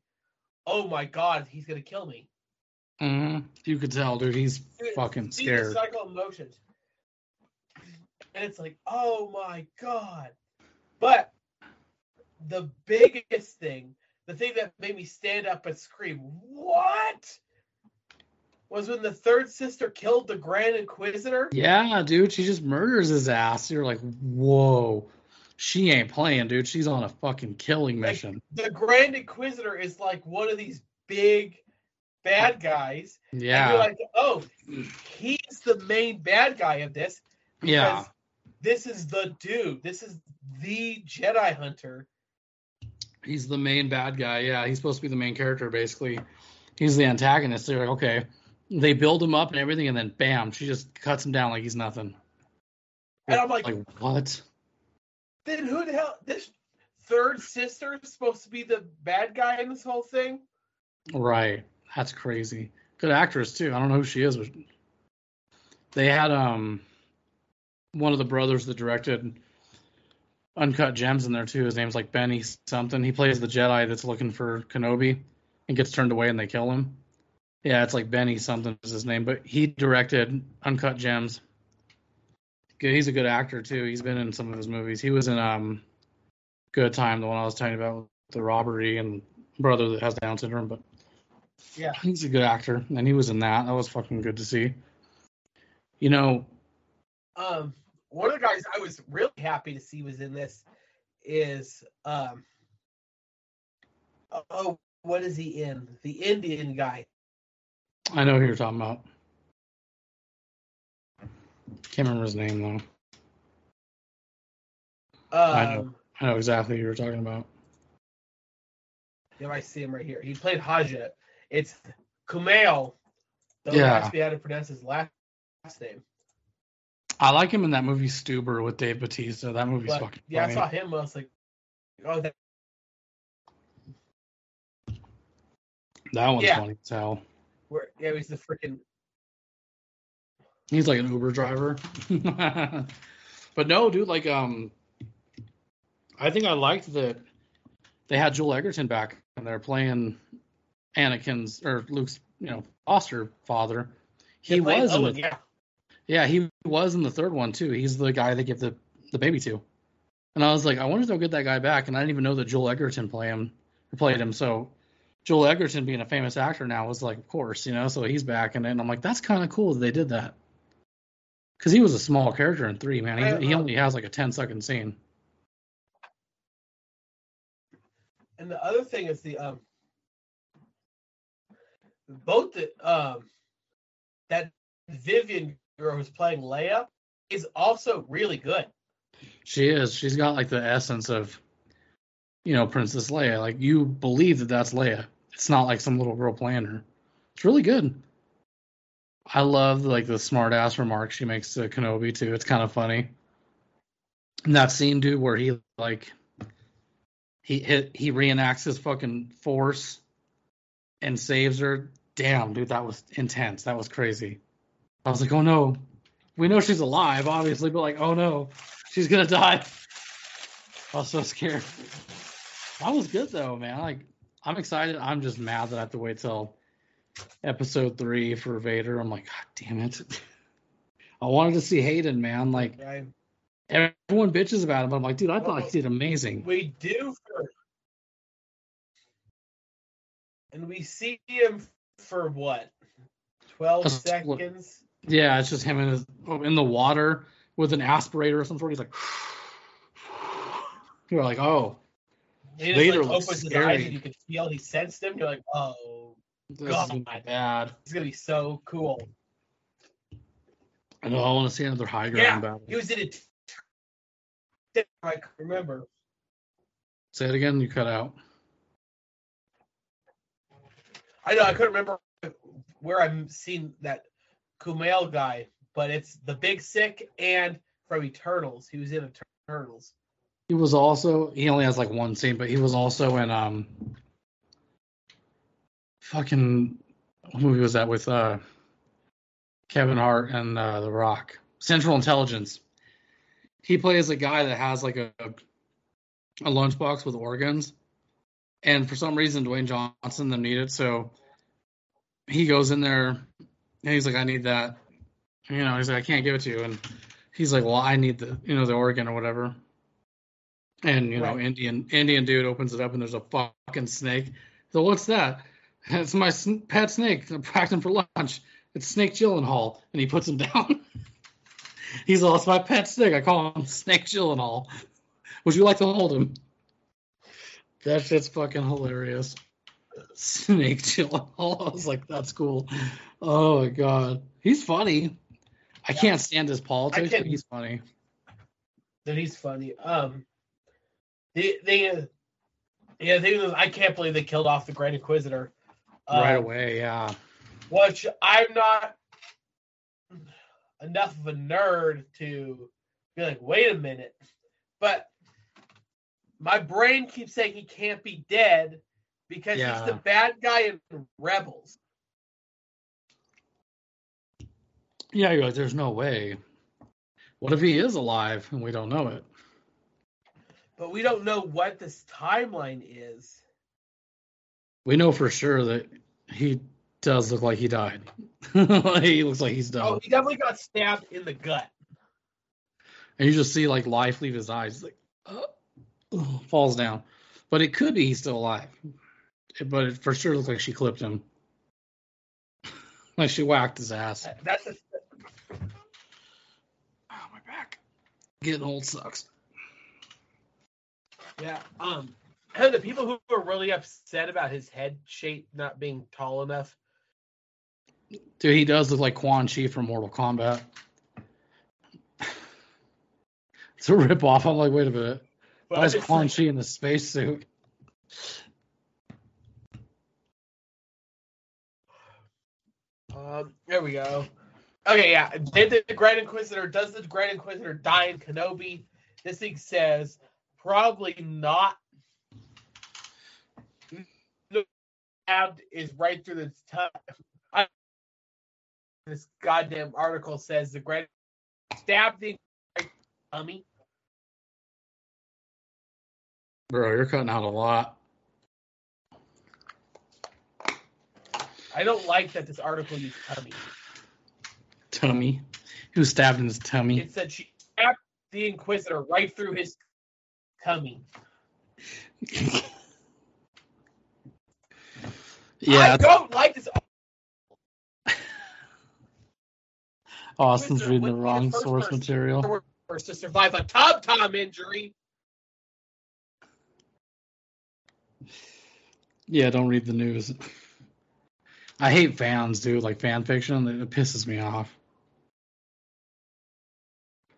Oh my god, he's gonna kill me. Mhm. You could tell, dude. He's Dude, fucking scared. cycle of emotions, and it's like, oh my god. But the biggest thing, the thing that made me stand up and scream, "What?" Was when the third sister killed the Grand Inquisitor. Yeah, dude. She just murders his ass. You're like, whoa. She ain't playing, dude. She's on a fucking killing Like, mission. The Grand Inquisitor is like one of these big bad guys. And you're Yeah. like, oh, he's the main bad guy of this. Yeah. because This is the dude. This is the Jedi Hunter. He's the main bad guy. Yeah. He's supposed to be the main character, basically. He's the antagonist. They're like, okay. They build him up and everything, and then bam, she just cuts him down like he's nothing. And I'm like, like what? then who the hell? This third sister is supposed to be the bad guy in this whole thing. Right. That's crazy. Good actress too. I don't know who she is, but they had um one of the brothers that directed Uncut Gems in there too. His name's like Benny something. He plays the Jedi that's looking for Kenobi and gets turned away and they kill him. Yeah, it's like Benny something is his name, but he directed Uncut Gems. Good, he's a good actor too. He's been in some of his movies. He was in um Good Time, the one I was telling you about, the robbery and brother that has Down syndrome, but Yeah. he's a good actor, and he was in that. That was fucking good to see. You know, Um, one of the guys I was really happy to see was in this is um. Oh, what is he in? The Indian guy. I know who you're talking about. Can't remember his name though. Um, I know. I know exactly who you're talking about. Yeah, I see him right here. He played Haja. It's Kumail. Don't Yeah. ask me how to pronounce his last name. I like him in that movie Stuber with Dave Batista. That movie's But fucking yeah, I saw him. I was like, oh, that, that one's Yeah. funny as hell. Where, yeah, he's the freaking. He's like an Uber driver. but no, dude, like um I think I liked that they had Joel Edgerton back and they're playing Anakin's or Luke's, you know, foster father. He played was in the, yeah. yeah, he was in the third one too. He's the guy they give the, the baby to. And I was like, I wonder if they'll get that guy back. And I didn't even know that Joel Edgerton play him played him. So Joel Edgerton being a famous actor now was like, of course, you know, so he's back in it. And I'm like, that's kind of cool that they did that. Because he was a small character in three, man. He, he only has like a 10 second scene. And the other thing is the um both the um that Vivian girl who's playing Leia is also really good. She is. She's got like the essence of, you know, Princess Leia. Like you believe that that's Leia. It's not like some little girl playing her. It's really good. I love like the smart ass remarks she makes to Kenobi too. It's kind of funny. And that scene, dude, where he like he hit he reenacts his fucking force and saves her. Damn, dude, that was intense. That was crazy. I was like, oh no, we know she's alive, obviously, but like, oh no, she's gonna die. I was so scared. That was good though, man. Like, I'm excited. I'm just mad that I have to wait till episode three for Vader. I'm like, God damn it. I wanted to see Hayden, man. Like, Right? everyone bitches about him, but I'm like, dude, I thought he did amazing. We do for and we see him for what? Twelve That's what- seconds. Yeah, it's just him in his oh, in the water with an aspirator or some sort. He's like, you're like, oh, He just Vader like, looks opens his eyes and you can feel he sensed him. You're like, oh, this is gonna be God. bad. it's gonna be so cool. I know. I want to see another high ground Yeah, battle. He was in it. I can remember. Say it again. You cut out. I know I couldn't remember where I've seen that Kumail guy, but it's the Big Sick and from Eternals. He was in Eternals. He was also he only has like one scene, but he was also in um fucking what movie was that with uh Kevin Hart and uh The Rock? Central Intelligence. He plays a guy that has like a a lunchbox with organs. And for some reason Dwayne Johnson them need it, so he goes in there and he's like, I need that. You know, he's like, I can't give it to you. And he's like, Well, I need the you know, the organ or whatever. And you know, Right. Indian Indian dude opens it up and there's a fucking snake. So what's that? It's my pet snake. I packed him for lunch. It's Snake Gyllenhaal, and he puts him down. He's lost my pet snake. I call him Snake Gyllenhaal. Would you like to hold him? That shit's fucking hilarious. Snake Gyllenhaal. I was like, that's cool. Oh my god, he's funny. I Yeah. can't stand his politics, but he's funny. That he's funny. Um, the the yeah, the thing is, I can't believe they killed off the Grand Inquisitor. right Um, away, yeah. Which I'm not enough of a nerd to be like, wait a minute. But my brain keeps saying he can't be dead because he's the bad guy in Rebels. Yeah, you're like, there's no way. What if he is alive and we don't know it? But we don't know what this timeline is. We know for sure that he does look like he died. he looks like he's done. Oh, he definitely got stabbed in the gut. and you just see like life leave his eyes, He's like uh, falls down. But it could be he's still alive. But it for sure looks like she clipped him. like she whacked his ass. That's a, Oh, my back. Getting old sucks. Yeah. Um, and the people who are really upset about his head shape not being tall enough. Dude, he does look like Quan Chi from Mortal Kombat. it's a rip off. I'm like, wait a minute. But Why is Quan like- Chi in the spacesuit? Um, there we go. Okay, yeah. Did the Grand Inquisitor does the Grand Inquisitor die in Kenobi? This thing says probably not. Stabbed is right through the tongue. This goddamn article says the Grand stabbed the right tummy. Bro, you're cutting out a lot. I don't like that this article used tummy. Tummy. Who stabbed in his tummy. It said she stabbed the Inquisitor right through his tummy. yeah, I don't like this Austin's reading the be the wrong source material. First to survive a Tom Tom injury. Yeah, don't read the news. I hate fans, dude. Like fan fiction, it pisses me off.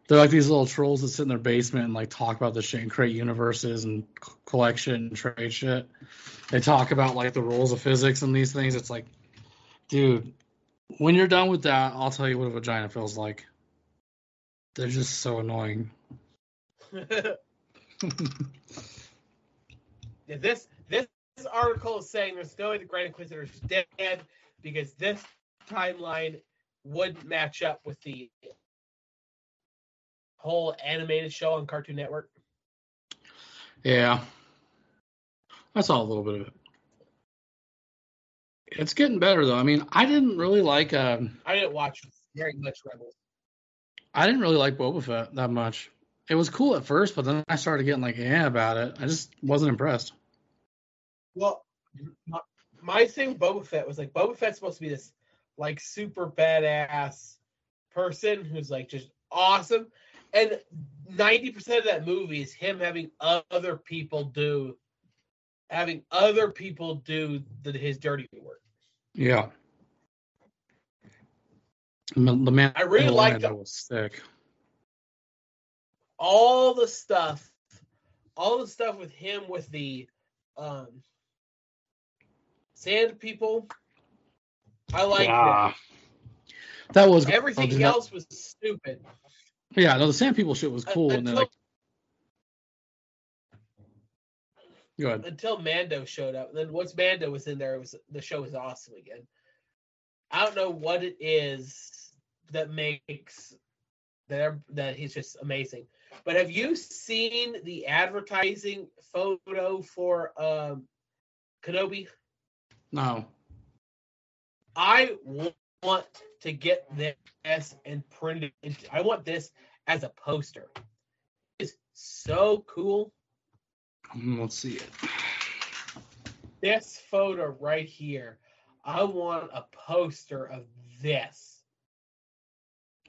They're like these little trolls that sit in their basement and like talk about the shit and create universes and c- collect shit and trade shit. They talk about like the rules of physics and these things. It's like, dude, when you're done with that, I'll tell you what a vagina feels like. They're just so annoying. This this article is saying there's no way the Grand Inquisitor is dead because this timeline wouldn't match up with the whole animated show on Cartoon Network. Yeah. I saw a little bit of it. It's getting better though. I mean, I didn't really like um I didn't watch very much Rebels. I didn't really like Boba Fett that much. It was cool at first, but then I started getting like yeah about it. I just wasn't impressed. Well, my, my thing with Boba Fett was like Boba Fett's supposed to be this like super badass person who's like just awesome, and ninety percent of that movie is him having other people do, having other people do the, his dirty work. Yeah. The man I really like that was sick. All the stuff, all the stuff with him with the um sand people. I like yeah. That was. Everything else was stupid. Yeah, no, the Sand People shit was cool, and then Until- like, go ahead. until Mando showed up. Then once Mando was in there, it was the show was awesome again. I don't know what it is that makes that that he's just amazing. But have you seen the advertising photo for um Kenobi? No. I want to get this and print it. I want this as a poster. It's so cool. Mm, Let's see it. this photo right here. I want a poster of this.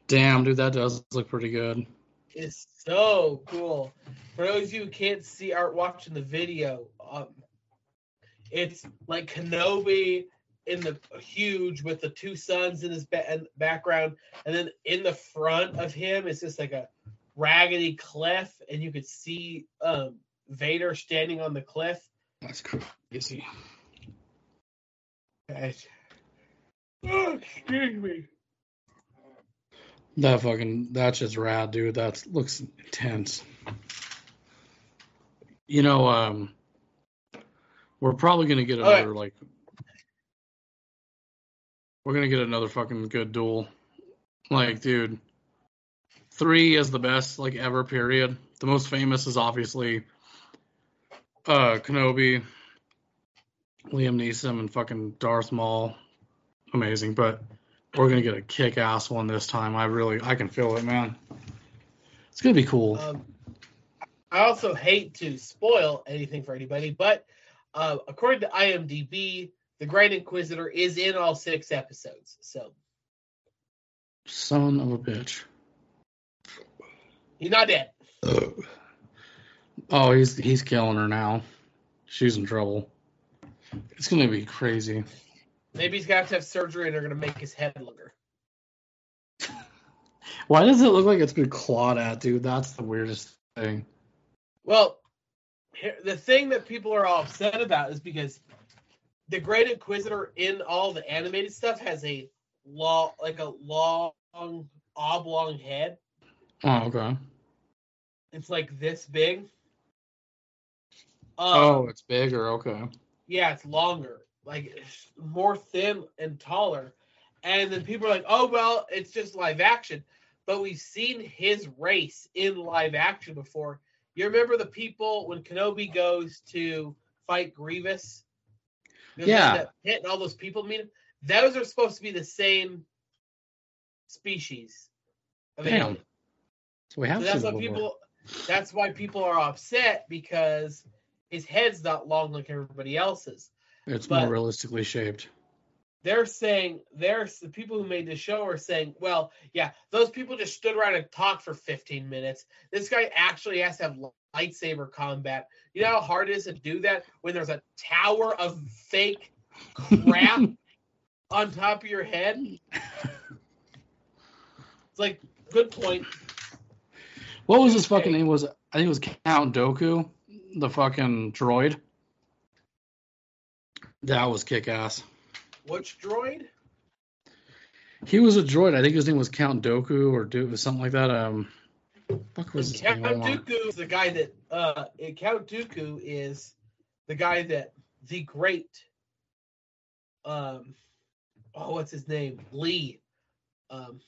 Damn, dude, that does look pretty good. It's so cool. For those of you who can't see art watching the video, um, it's like Kenobi in the huge with the two suns in his ba- background, and then in the front of him it's just like a raggedy cliff, and you could see um, Vader standing on the cliff. That's crazy. Guys. Oh, excuse me. That fucking that's just rad, dude. That looks intense. You know, um, we're probably gonna get another like. We're gonna get another fucking good duel. Like, dude, three is the best like ever. Period. The most famous is obviously uh Kenobi, Liam Neeson, and fucking Darth Maul. Amazing, but we're gonna get a kick-ass one this time. I really, I can feel it, man. It's gonna be cool. Um, I also hate to spoil anything for anybody, but uh, according to IMDb, the Grand Inquisitor is in all six episodes. So Son of a bitch. he's not dead. Oh, he's he's killing her now. She's in trouble. It's gonna be crazy. Maybe he's gonna have to have surgery and they're gonna make his head longer. Why does it look like it's been clawed at, dude? That's the weirdest thing. Well, here, the thing that people are all upset about is because the Great Inquisitor in all the animated stuff has a long, like a long oblong head. Oh, okay. It's like this big. Um, oh, it's bigger. Okay. yeah, it's longer, like it's more thin and taller. And then people are like, "Oh well, it's just live action." But we've seen his race in live action before. You remember the people when Kenobi goes to fight Grievous? There's Yeah. That pit and all those people meet him. Those are supposed to be the same species. of Damn. alien. So we have So that's why people. That's why people are upset because his head's not long like everybody else's. It's but- more realistically shaped. They're saying there's the people who made the show are saying, well, yeah, those people just stood around and talked for 15 minutes. This guy actually has to have lightsaber combat. You know how hard it is to do that when there's a tower of fake crap on top of your head? It's like good point. What was his fucking name? Was it- I think it was Count Dooku, the fucking droid. That was kick ass. Which droid? He was a droid. I think his name was Count Dooku or do something like that. Um, fuck was Count name? Hold on. Dooku is the guy that uh Count Dooku is the guy that the great um oh what's his name? Lee. Um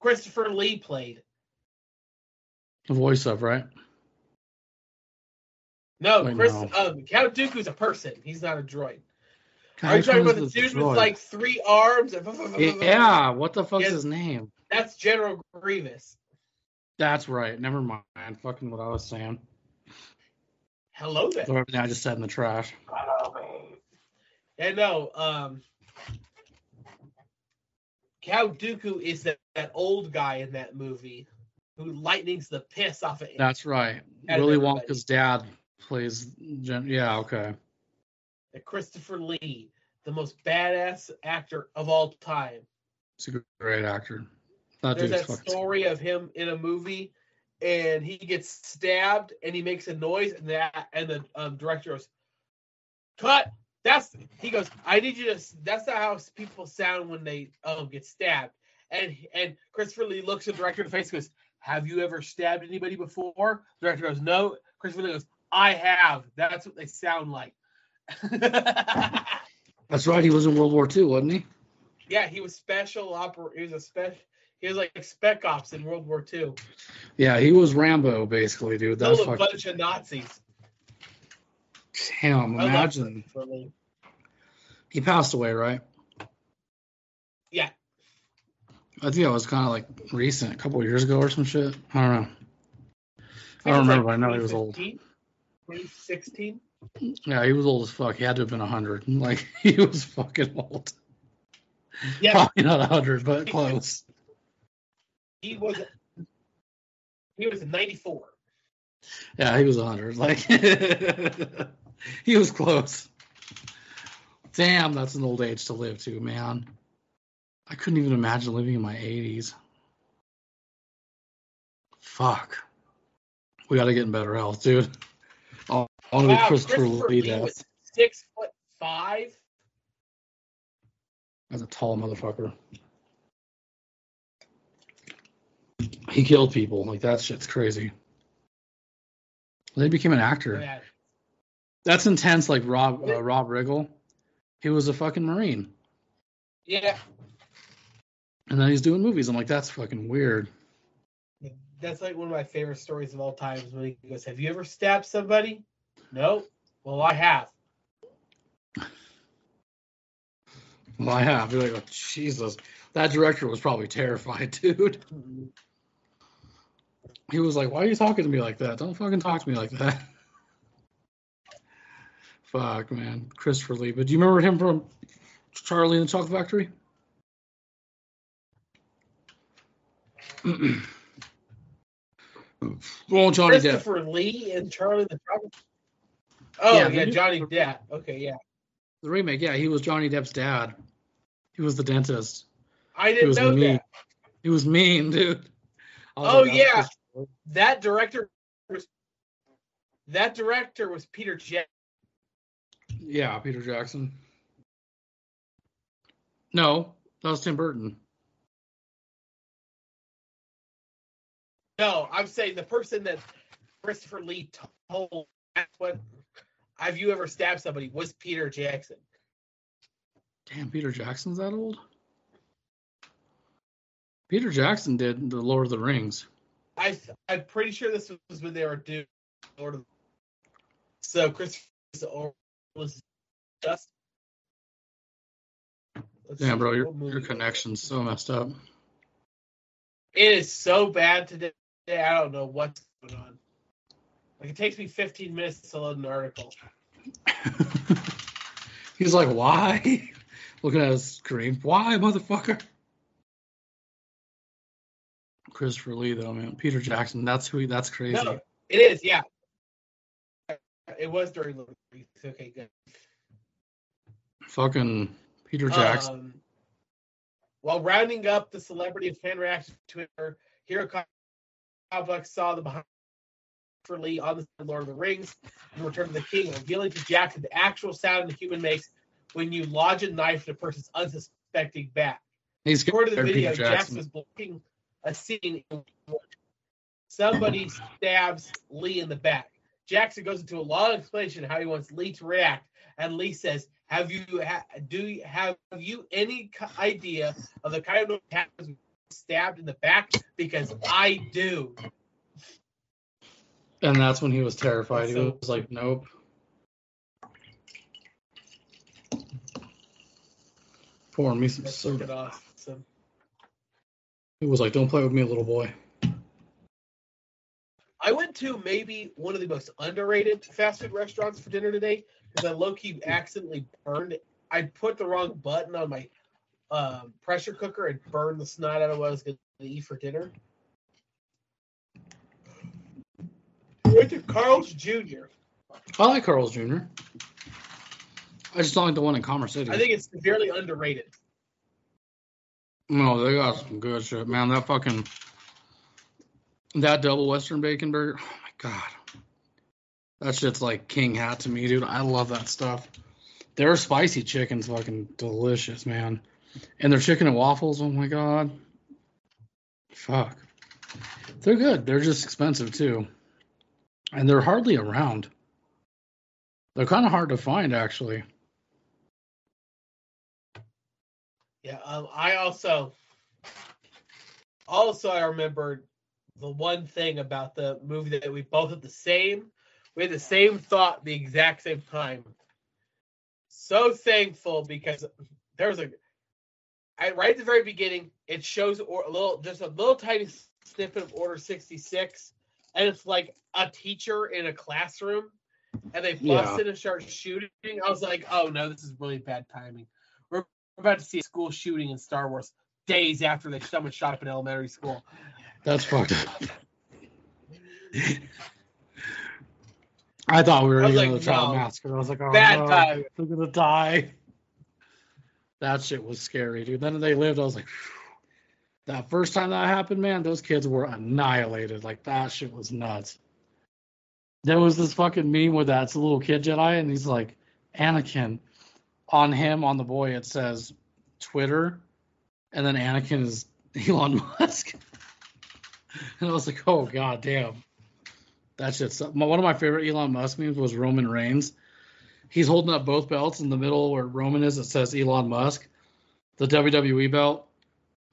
Christopher Lee played. The voice of right. No, Wait, Chris no. um Count Dooku's a person. He's not a droid. God, Are you talking about the dude droid? with like three arms? and- Yeah, what the fuck's his name? That's General Grievous. That's right. Never mind. Fucking what I was saying. Hello there. Everything I just said in the trash. Hello, babe. And no, um, Count Dooku is that, that old guy in that movie who lightnings the piss off of That's right. Out Willy everybody. Wonka's dad plays. Gen- yeah. Okay. Christopher Lee, the most badass actor of all time. He's a great actor. There's that story of him in a movie, and he gets stabbed, and he makes a noise, and that and the um, director goes, "Cut." That's he goes. I need you to. That's not how people sound when they um get stabbed. And and Christopher Lee looks at the director in the face, and goes, "Have you ever stabbed anybody before?" The director goes, "No." Christopher Lee goes, "I have. That's what they sound like." That's right. He was in World War II, wasn't he? yeah, he was special oper. He was a special. He was like spec ops in World War II. Yeah, he was Rambo, basically, dude. That's a fucking. bunch of Nazis. Damn, I imagine. He passed away, right? Yeah. I think that was kind of like recent, a couple years ago or some shit. I don't know. I think don't it remember. like I know he was old. 2015, 2016. Yeah, he was old as fuck. He had to have been 100. Like, he was fucking old. Yeah, Probably not 100, but close. He was. He was 94. Yeah, he was 100. Like, he was close. Damn, that's an old age to live to, man. I couldn't even imagine living in my 80s. Fuck. We got to get in better health, dude. I want to be Christopher Christopher Lee Lee was six foot five. That's a tall motherfucker. He killed people. Like that shit's crazy. They became an actor. Yeah. That's intense. Like Rob uh, Rob Riggle, he was a fucking marine, yeah, and then he's doing movies. I'm like, that's fucking weird. that's like one of my favorite stories of all time. Is when he goes, "Have you ever stabbed somebody?" No. Well, I have. Well, I have. You're like, oh, Jesus, that director was probably terrified, dude. He was like, "Why are you talking to me like that? Don't fucking talk to me like that." Fuck, man, Christopher Lee. But do you remember him from Charlie and the Chocolate Factory? well, Johnny Depp. Christopher Lee and Charlie the Chocolate. Oh Yeah, yeah, Johnny Depp. Okay, yeah. The remake, yeah, he was Johnny Depp's dad. He was the dentist. I didn't know mean. that. He was mean, dude. Oh, that's oh, yeah. That director was. That director was Peter Jackson. Yeah, Peter Jackson. No, that was Tim Burton. No, I'm saying the person that Christopher Lee told that's what have you ever stabbed somebody was Peter Jackson. Damn, Peter Jackson's that old? Peter Jackson did the Lord of the Rings. I I'm pretty sure this was when they were doing Lord of So Christopher was just Let's Yeah, bro, your your connection's so messed up. It is so bad today. I don't know what's going on. Like it takes me 15 minutes to load an article. He's like, why? Looking at his screen. Why, motherfucker? Christopher Lee, though, man. Peter Jackson. That's who he. That's crazy. No, it is, yeah. It was during Lord of the Rings. Okay, good. Fucking Peter Jackson. Um, while rounding up the celebrity and fan reaction to Twitter, Hero Complex saw the behind for Lee on the Lord of the Rings and Return of the King, revealing to Jackson the actual sound a human makes when you lodge a knife in a person's unsuspecting back. He's According to the video, Jackson. Jackson. was blocking a scene in which somebody stabs Lee in the back. Jackson goes into a long explanation how he wants Lee to react, and Lee says, "Have you ha- do you, have you any idea of the kind of happens stabbed in the back? Because I do." And that's when he was terrified. He was like, nope. Pour me some soda. He was like, don't play with me, little boy. I went to maybe one of the most underrated fast food restaurants for dinner today because I low key accidentally burned. I put the wrong button on my um, pressure cooker and burned the snot out of what I was going to eat for dinner. Went to Carl's Jr. I like Carl's Jr. I just don't like the one in Commerce City. I think it's severely underrated. No, they got some good shit, man. That fucking that double Western bacon burger. Oh my god, that shit's like king hat to me, dude. I love that stuff. Their spicy chicken's fucking delicious, man. And their chicken and waffles. Oh my god, fuck. They're good. They're just expensive too, and they're hardly around. They're kind of hard to find, actually. Yeah, um, I also, also I remembered the one thing about the movie that we both had the same, we had the same thought the exact same time. So thankful because there was a, I, right at the very beginning, it shows or, a little, just a little tiny snippet of Order sixty six, and it's like a teacher in a classroom, and they bust Yeah. in and start shooting. I was like, oh no, this is really bad timing. We're about to see a school shooting in Star Wars days after they someone shot up an elementary school. That's fucked up. I thought we were going to the child no. massacre. I was like, oh Bad no, time. they're gonna die. That shit was scary, dude. Then they lived. I was like, phew. that first time that happened, man, those kids were annihilated. Like that shit was nuts. There was this fucking meme with that little kid Jedi, and he's like, Anakin. On him, on the boy, it says Twitter, and then Anakin is Elon Musk. And I was like, oh god damn. That shit's one of my favorite Elon Musk memes was Roman Reigns. He's holding up both belts in the middle where Roman is. It says Elon Musk. The WWE belt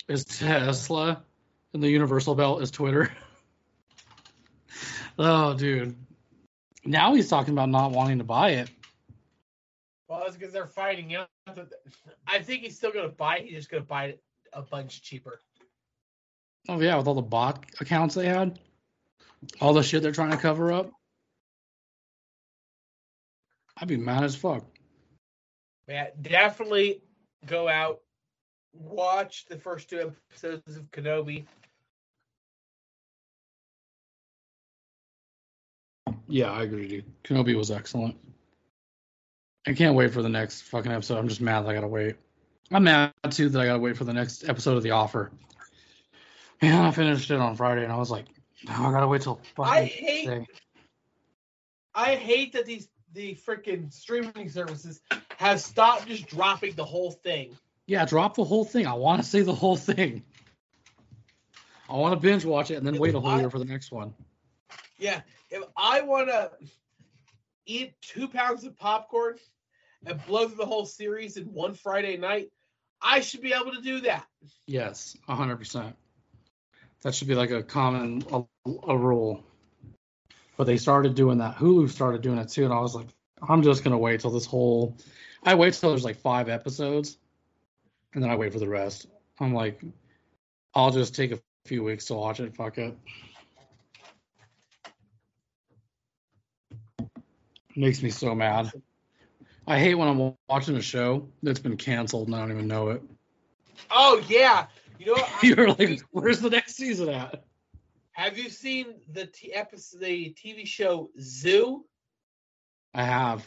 is Tesla, and the Universal belt is Twitter. oh, dude. Now he's talking about not wanting to buy it. Well, it's because they're fighting out. I think he's still going to buy it. He's just going to buy it a bunch cheaper. Oh yeah, with all the bot accounts they had, all the shit they're trying to cover up. I'd be mad as fuck. Yeah, definitely go out, watch the first two episodes of Kenobi. Yeah, I agree, dude. Kenobi was excellent. I can't wait for the next fucking episode. I'm just mad that I gotta wait. I'm mad too that I gotta wait for the next episode of The Offer. Yeah, I finished it on Friday and I was like, oh, I gotta wait till fucking I hate day. I hate that these the freaking streaming services have stopped just dropping the whole thing. Yeah, drop the whole thing. I want to see the whole thing. I want to binge watch it and then if wait a whole I, year for the next one. Yeah, if I want to eat two pounds of popcorn and blow through the whole series in one Friday night, I should be able to do that. Yes, hundred percent. That should be like a common a, a rule. But they started doing that. Hulu started doing it too, and I was like, I'm just gonna wait till this whole. I wait till there's like five episodes, and then I wait for the rest. I'm like, I'll just take a few weeks to watch it. Fuck it. Makes me so mad. I hate when I'm watching a show that's been canceled and I don't even know it. Oh yeah, you know what? you're like, where's the next season at? Have you seen the t- episode, the TV show Zoo? I have.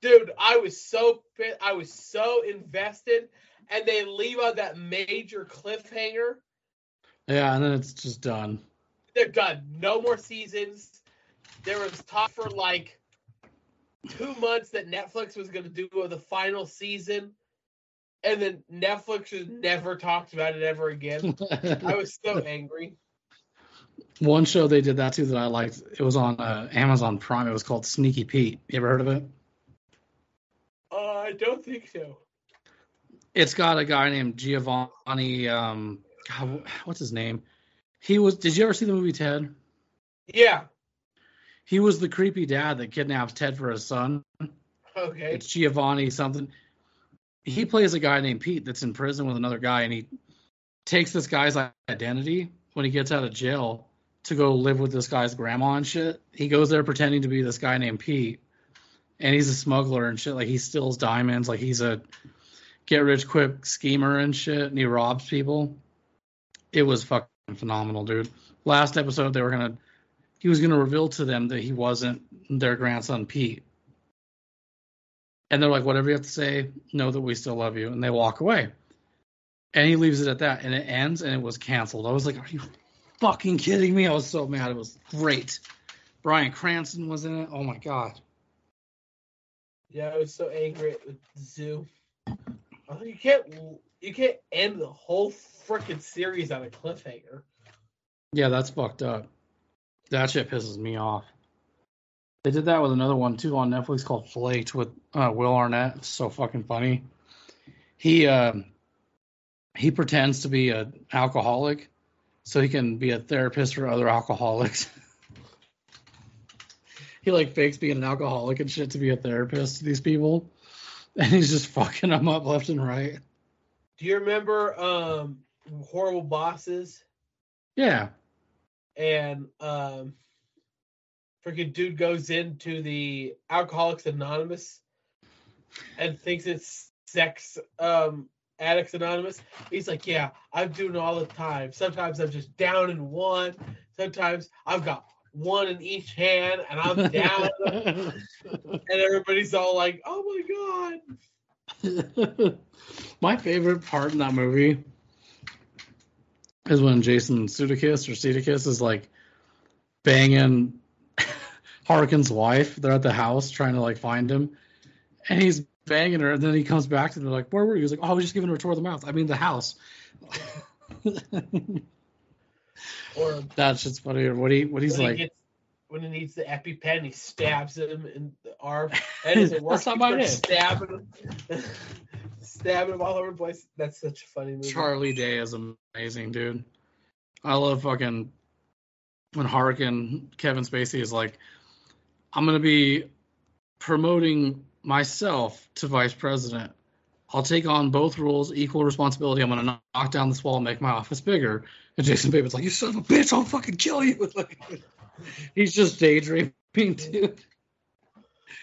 Dude, I was so I was so invested, and they leave out that major cliffhanger. Yeah, and then it's just done. They're done. No more seasons. There was talk for like two months that Netflix was going to do the final season, and then Netflix just never talked about it ever again. I was so angry. One show they did that too that I liked. It was on uh, Amazon Prime. It was called Sneaky Pete. You ever heard of it? Uh, I don't think so. It's got a guy named Giovanni. Um, God, what's his name? He was. Did you ever see the movie Ted? Yeah. He was the creepy dad that kidnaps Ted for his son. Okay. It's Giovanni something. He plays a guy named Pete that's in prison with another guy, and he takes this guy's identity when he gets out of jail to go live with this guy's grandma and shit. He goes there pretending to be this guy named Pete, and he's a smuggler and shit. Like he steals diamonds, like he's a get rich quick schemer and shit, and he robs people. It was fucking phenomenal, dude. Last episode, they were gonna he was going to reveal to them that he wasn't their grandson Pete. And they're like, whatever you have to say, know that we still love you. And they walk away. And he leaves it at that. And it ends and it was canceled. I was like, are you fucking kidding me? I was so mad. It was great. Bryan Cranston was in it. Oh my God. Yeah, I was so angry with Zoo. You can't you can't end the whole freaking series on a cliffhanger. Yeah, that's fucked up. That shit pisses me off. They did that with another one too on Netflix called Flaked with uh, Will Arnett. It's so fucking funny. He uh, he pretends to be an alcoholic so he can be a therapist for other alcoholics. he like fakes being an alcoholic and shit to be a therapist to these people, and he's just fucking them up left and right. Do you remember um, Horrible Bosses? Yeah and um, freaking dude goes into the Alcoholics Anonymous and thinks it's sex um, addicts anonymous. He's like, yeah, I'm doing all the time. Sometimes I'm just down in one. Sometimes I've got one in each hand and I'm down. and everybody's all like, oh my god. my favorite part in that movie is when Jason Sudeikis or Sudeikis is like banging Harken's wife. They're at the house trying to like find him, and he's banging her, and then he comes back to them like, "Where were you?" He's like, "Oh, I was just giving her a tour of the mouth. I mean, the house." or that shit's funny. Or what he what he's like. He gets, when he needs the EpiPen, he stabs him in the arm. And as it works, That's not my stabbing him, stabbing him all over the place. That's such a funny movie. Charlie Day is amazing, dude. I love fucking when Harken Kevin Spacey is like, I'm gonna be promoting myself to vice president. I'll take on both roles, equal responsibility. I'm gonna knock down this wall and make my office bigger. And Jason Bateman's like, "You son of a bitch! I'll fucking kill you!" Like, he's just daydreaming, dude.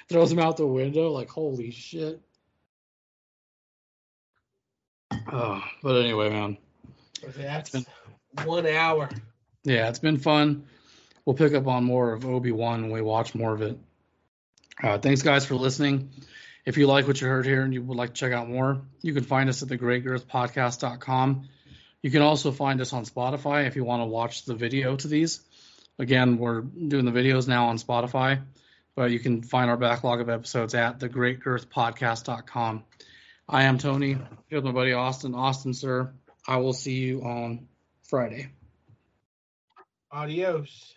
Throws him out the window, like, holy shit. Oh, but anyway, man. That's been- one hour. Yeah, it's been fun. We'll pick up on more of Obi Wan when we watch more of it. Uh, thanks, guys, for listening. If you like what you heard here and you would like to check out more, you can find us at thegreatgirthpodcast.com. You can also find us on Spotify if you want to watch the video to these. Again, we're doing the videos now on Spotify, but you can find our backlog of episodes at thegreatgirthpodcast.com. I am Tony. Here's my buddy Austin. Austin, sir, I will see you on Friday. Adios.